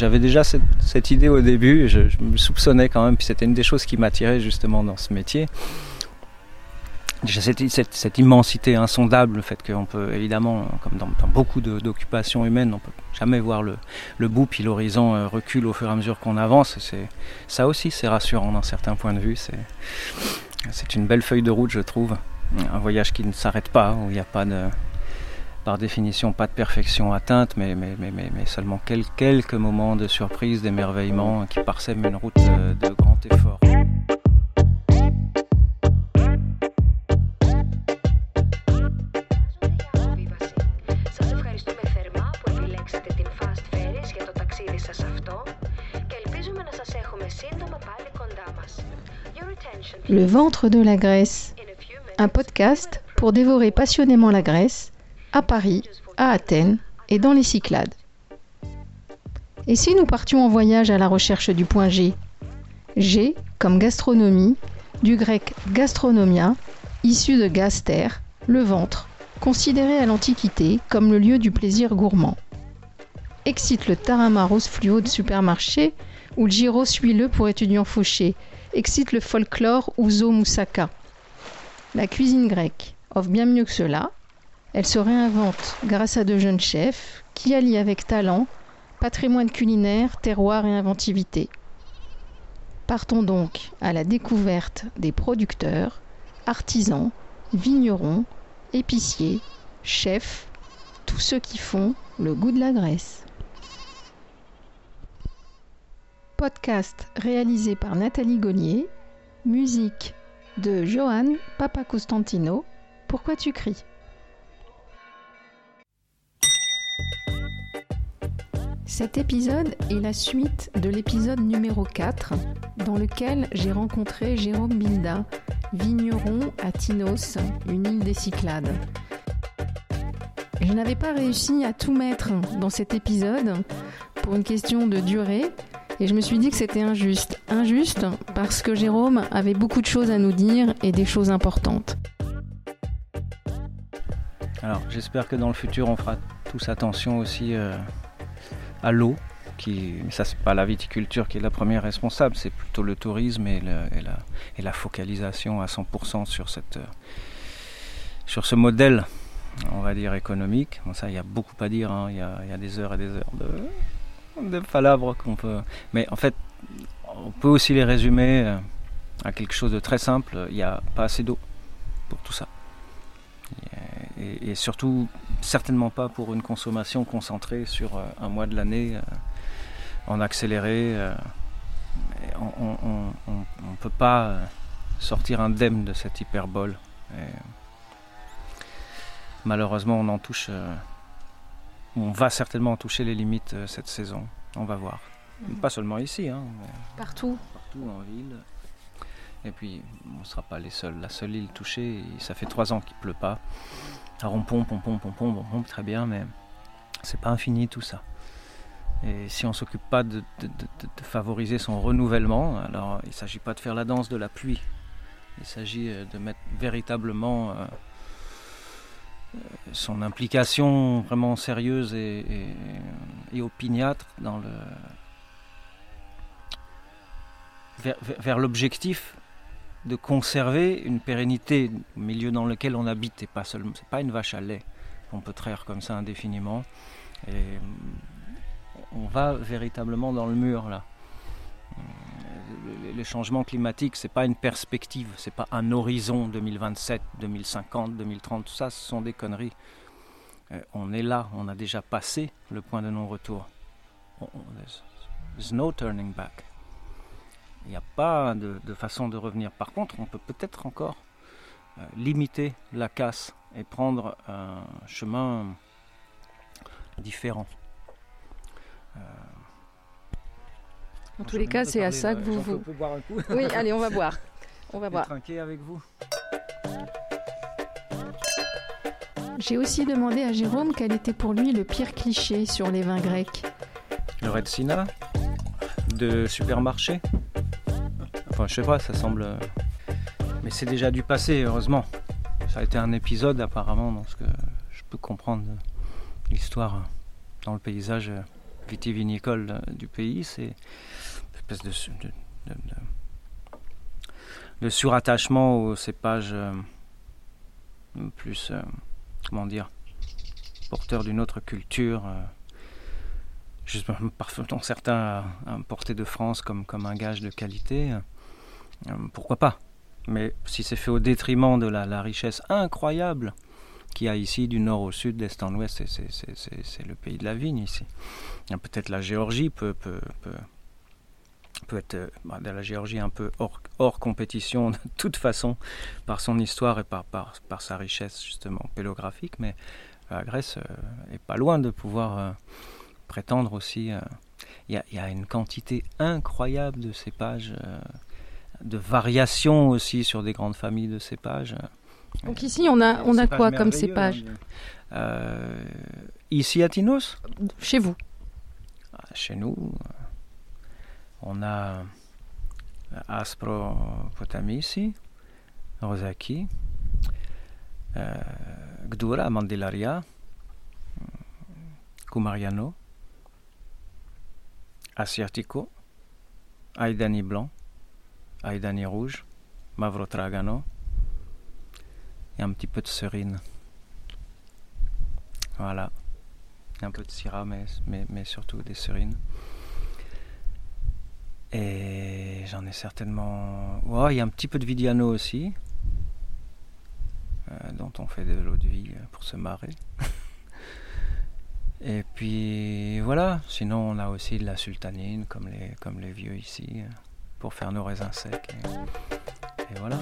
J'avais déjà cette, idée au début, je, me soupçonnais quand même, puis c'était une des choses qui m'attirait justement dans ce métier. Cette, immensité insondable, le fait qu'on peut évidemment, comme dans, beaucoup d'occupations humaines, on peut jamais voir le, bout, puis l'horizon euh, recule au fur et à mesure qu'on avance. Ça aussi, c'est rassurant d'un certain point de vue. C'est une belle feuille de route, je trouve. Un voyage qui ne s'arrête pas, où il n'y a pas de, par définition pas de perfection atteinte, mais, seulement quelques, moments de surprise, d'émerveillement qui parsèment une route de, de grand effort. Le ventre de la Grèce, un podcast pour dévorer passionnément la Grèce à Paris, à Athènes et dans les Cyclades. Et si nous partions en voyage à la recherche du point G? G comme gastronomie, du grec gastronomia, issu de gaster, le ventre, considéré à l'Antiquité comme le lieu du plaisir gourmand. Excite le taramaros fluo de supermarché ou le gyros huileux pour étudiants fauchés. Excite le folklore ouzo moussaka. La cuisine grecque offre bien mieux que cela, elle se réinvente grâce à de jeunes chefs qui allient avec talent patrimoine culinaire, terroir et inventivité. Partons donc à la découverte des producteurs, artisans, vignerons, épiciers, chefs, tous ceux qui font le goût de la Grèce. Podcast réalisé par Nathalie Gaulier, musique de Johan Papacostantino. Pourquoi tu cries? Cet épisode est la suite de l'épisode numéro 4 dans lequel j'ai rencontré Jérôme Bilda, vigneron à Tinos, une île des Cyclades. Je n'avais pas réussi à tout mettre dans cet épisode pour une question de durée et je me suis dit que c'était injuste. Injuste parce que Jérôme avait beaucoup de choses à nous dire et des choses importantes. Alors j'espère que dans le futur on fera tous attention aussi euh, à l'eau. Qui, ça, c'est pas la viticulture qui est la première responsable, c'est plutôt le tourisme et, la, focalisation à 100% sur, cette, sur ce modèle, on va dire, économique. Bon, ça, il y a beaucoup à dire, hein. il, y a, des heures et des heures de, de palabres qu'on peut. Mais en fait, on peut aussi les résumer euh, à quelque chose de très simple il n'y a pas assez d'eau pour tout ça. Et, surtout, certainement pas pour une consommation concentrée sur euh, un mois de l'année euh, en accéléré. Euh, on ne peut pas sortir indemne de cette hyperbole. malheureusement, on en touche. on va certainement en toucher les limites cette saison. On va voir. Mhm. Pas seulement ici. Hein, partout. Partout en ville. Et puis, on ne sera pas les seuls. La seule île touchée, ça fait trois ans qu'il pleut pas. Alors on pompe, on pompe, on pompe, on pompe très bien, mais c'est pas infini tout ça. Et si on ne s'occupe pas de, favoriser son renouvellement, alors il ne s'agit pas de faire la danse de la pluie. Il s'agit euh, de mettre véritablement euh, euh, son implication vraiment sérieuse et, opiniâtre dans le, vers l'objectif de conserver une pérennité au milieu dans lequel on habite et pas seulement c'est pas une vache à lait qu'on peut traire comme ça indéfiniment. Et on va véritablement dans le mur là. Les changements climatiques c'est pas une perspective c'est pas un horizon 2027 2050 2030 tout ça ce sont des conneries. Euh, on est là on a déjà passé le point de non-retour. There's no turning back il n'y a pas de, façon de revenir. Par contre, on peut peut-être encore euh, limiter la casse et prendre un chemin différent. Euh, en tous les cas, c'est à ça que vous vous. boire un coup oui, allez, on va boire. On va boire. avec vous. J'ai aussi demandé à Jérôme quel était pour lui le pire cliché sur les vins grecs. Le Retsina de supermarché? Je sais pas, ça semble. Mais c'est déjà du passé, heureusement. Ça a été un épisode apparemment dans ce que je peux comprendre l'histoire dans le paysage vitivinicole du pays. C'est une espèce de, de, surattachement aux cépages plus, comment dire, porteurs d'une autre culture. dont certains importés de France comme, comme un gage de qualité. Pourquoi pas mais si c'est fait au détriment de la, richesse incroyable qu'il y a ici du nord au sud, d'est en ouest, c'est le pays de la vigne ici. Peut-être la Géorgie peut, peut, peut, être euh, bah, de la Géorgie un peu hors, compétition de toute façon par son histoire et par, par, par sa richesse justement pélographique, mais la Grèce euh, est pas loin de pouvoir euh, prétendre aussi. Il y, a une quantité incroyable de cépages de variations aussi sur des grandes familles de cépages. Donc ici, on a, on a quoi comme cépage hein, euh, Ici à Tinos Chez vous ah, Chez nous, on a Aspro Potamisi, Rosaki, euh, Gdura, Mandilaria, Kumariano, Asiatico, Aidani Blanc, Aïdani rouge, Mavro Tragano et un petit peu de serine. Voilà. Un peu de syrah, mais, mais, surtout des serines. Et j'en ai certainement. Oh, il y a un petit peu de Vidiano aussi, euh, dont on fait de l'eau de vie pour se marrer. Et puis voilà, sinon on a aussi de la sultanine, comme les, comme les vieux ici pour faire nos raisins secs. Et, voilà.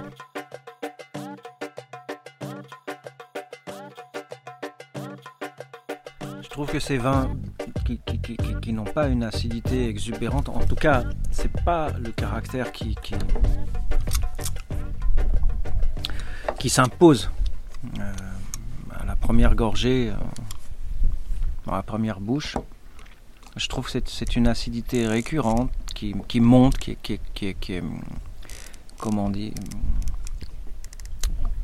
Je trouve que ces vins qui, n'ont pas une acidité exubérante, en tout cas, c'est pas le caractère qui, qui, s'impose euh, à la première gorgée, euh, dans la première bouche. Je trouve que c'est une acidité récurrente qui, monte, qui, est, comment dit,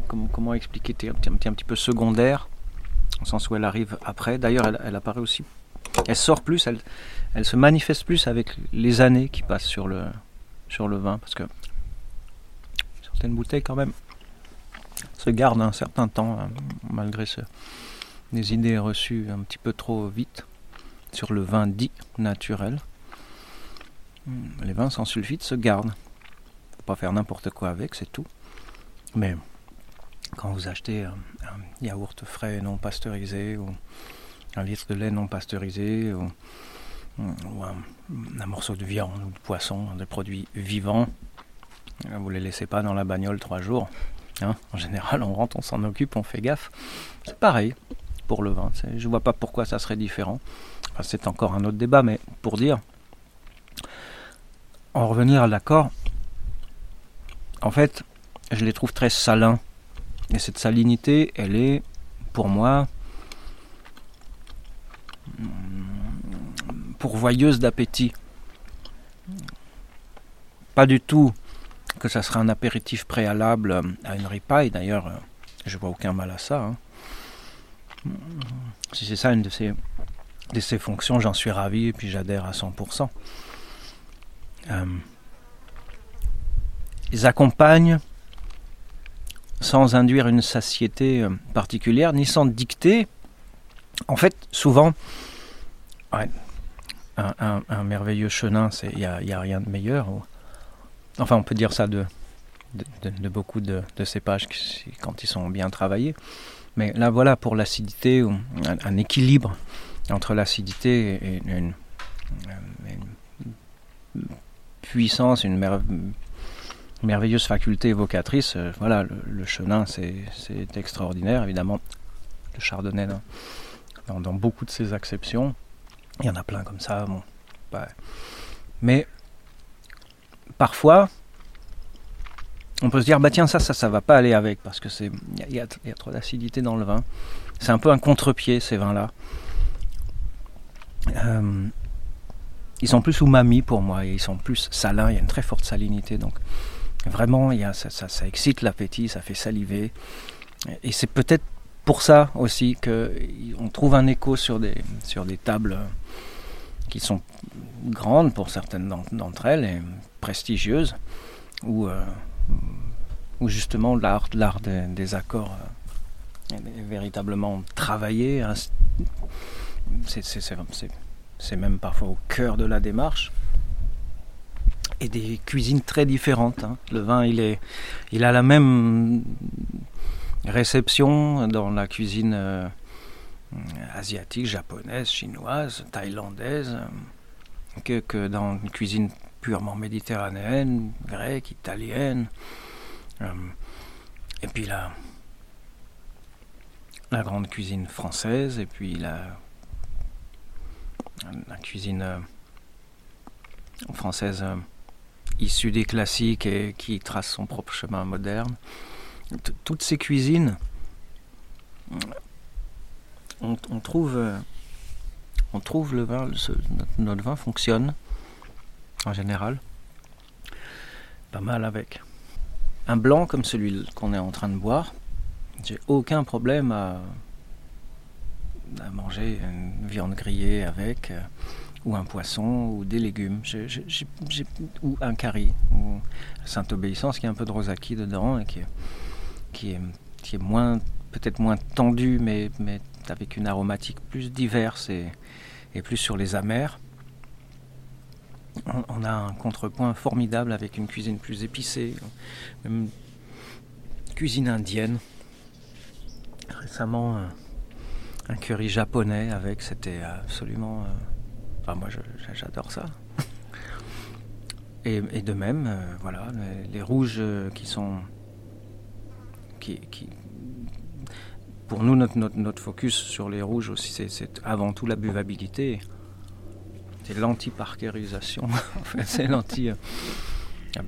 comment, comment expliquer, un petit, un petit peu secondaire, au sens où elle arrive après. D'ailleurs, elle, apparaît aussi, elle sort plus, elle, se manifeste plus avec les années qui passent sur le, sur le vin, parce que certaines bouteilles quand même se gardent un certain temps, hein, malgré ce, des idées reçues un petit peu trop vite sur le vin dit naturel. Les vins sans sulfite se gardent. Faut pas faire n'importe quoi avec, c'est tout. Mais quand vous achetez un, yaourt frais non pasteurisé ou un litre de lait non pasteurisé ou, un, morceau de viande ou de poisson, des produits vivants, vous les laissez pas dans la bagnole trois jours. Hein. en général, on rentre, on s'en occupe, on fait gaffe. C'est pareil pour le vin. Je vois pas pourquoi ça serait différent. c'est encore un autre débat, mais pour dire, en revenir à l'accord, en fait, je les trouve très salins. Et cette salinité, elle est, pour moi, pourvoyeuse d'appétit. Pas du tout que ça sera un apéritif préalable à une ripaille, d'ailleurs, je vois aucun mal à ça. Hein. Si c'est ça une de ses, de ses fonctions, j'en suis ravi et puis j'adhère à 100%. Euh, ils accompagnent sans induire une satiété euh, particulière, ni sans dicter. En fait, souvent, un, merveilleux chenin, il n'y a, rien de meilleur. Enfin, on peut dire ça de, beaucoup de, cépages quand ils sont bien travaillés. Mais là, voilà, pour l'acidité, un, équilibre entre l'acidité et une, puissance, une merveilleuse faculté évocatrice. Euh, voilà, le, chenin, c'est extraordinaire, évidemment. Le chardonnay, dans, beaucoup de ses acceptions, il y en a plein comme ça. Bon, mais parfois, on peut se dire, bah tiens, ça, ça, ça va pas aller avec, parce que c'est, il y, a trop d'acidité dans le vin. C'est un peu un contre-pied, ces vins-là. Euh, ils sont plus umami pour moi, ils sont plus salins, il y a une très forte salinité, donc vraiment, ça, excite l'appétit, ça fait saliver. Et c'est peut-être pour ça aussi qu'on trouve un écho sur des, tables qui sont grandes pour certaines d'entre elles et prestigieuses, où, où justement l'art, des, accords est véritablement travaillé. Hein. C'est même parfois au cœur de la démarche et des cuisines très différentes. Hein. Le vin, il, est, il a la même réception dans la cuisine euh, asiatique, japonaise, chinoise, thaïlandaise, que, dans une cuisine purement méditerranéenne, grecque, italienne. Euh, et puis la grande cuisine française, et puis la, la cuisine euh, française issu des classiques et qui trace son propre chemin moderne. toutes ces cuisines, on, trouve, on trouve le vin, notre, vin fonctionne en général pas mal avec. Un blanc comme celui qu'on est en train de boire, j'ai aucun problème à, à manger une viande grillée avec ou un poisson, ou des légumes, ou un curry, ou Sainte-Obéissance, qui a un peu de rosaki dedans, et qui est, qui est, moins, peut-être moins tendu, mais, mais avec une aromatique plus diverse et, et plus sur les amers. On, a un contrepoint formidable avec une cuisine plus épicée, même cuisine indienne. Récemment, un curry japonais avec, c'était absolument... Euh, moi, j'adore ça. Et, de même, euh, voilà, les, rouges euh, qui sont. Qui, pour nous, notre, notre, focus sur les rouges aussi, c'est avant tout la buvabilité. C'est l'anti-parkérisation. c'est l'anti. Euh,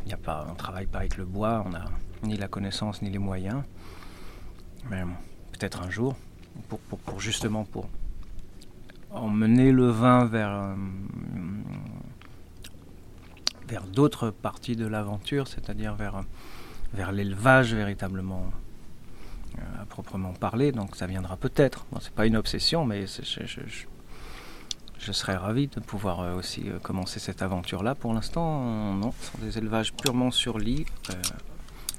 y a pas, on ne travaille pas avec le bois, on n'a ni la connaissance ni les moyens. Mais peut-être un jour, pour, justement pour emmener le vin vers, euh, d'autres parties de l'aventure, c'est-à-dire vers, l'élevage véritablement euh, à proprement parler. Donc ça viendra peut-être. Bon, c'est pas une obsession, mais je, serais ravi de pouvoir euh, aussi commencer cette aventure-là. Pour l'instant, non, ce sont des élevages purement sur lit,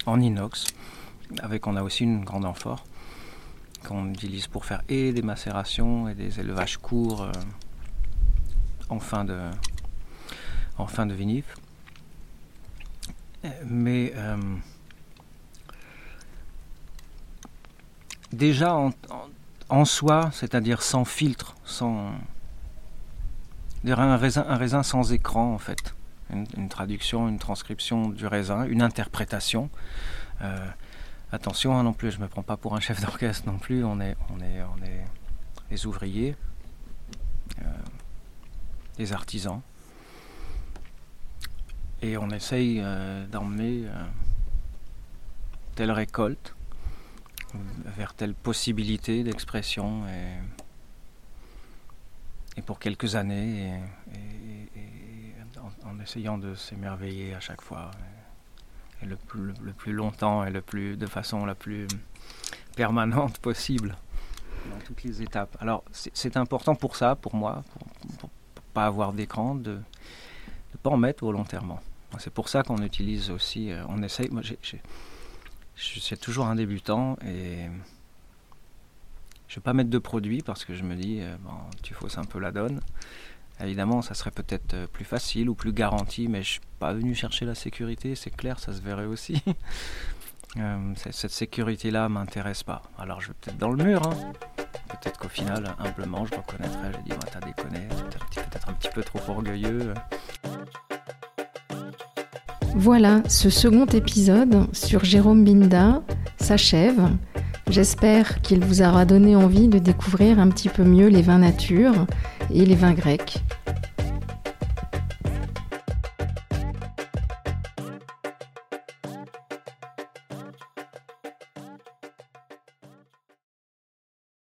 en inox, avec on a aussi une grande amphore qu'on utilise pour faire et des macérations et des élevages courts euh, en fin de en fin de vinif. Mais euh, déjà en, soi, c'est-à-dire sans filtre, sans un raisin, sans écran en fait, une, traduction, une transcription du raisin, une interprétation. Euh, Attention hein, non plus, je me prends pas pour un chef d'orchestre non plus, on est, on est, on est des ouvriers, euh, des artisans. Et on essaye euh, d'emmener euh, telle récolte vers telle possibilité d'expression et, pour quelques années en, essayant de s'émerveiller à chaque fois le plus, le plus longtemps et le plus, de façon la plus permanente possible dans toutes les étapes. Alors c'est important pour ça, pour moi, pour, ne pas avoir d'écran, de ne pas en mettre volontairement. C'est pour ça qu'on utilise aussi, euh, on essaye, moi je suis toujours un débutant et je ne vais pas mettre de produits parce que je me dis, euh, bon, tu fausses un peu la donne. Évidemment, ça serait peut-être euh, plus facile ou plus garanti, mais je suis pas venu chercher la sécurité, c'est clair, ça se verrait aussi. Euh, cette sécurité-là m'intéresse pas. Alors je vais peut-être dans le mur. Hein. Peut-être qu'au final, humblement, je reconnaîtrai, je dis, ouais, t'as déconné, peut-être un petit peu trop orgueilleux. Voilà, ce second épisode sur Jérôme Binda s'achève. J'espère qu'il vous aura donné envie de découvrir un petit peu mieux les vins nature et les vins grecs.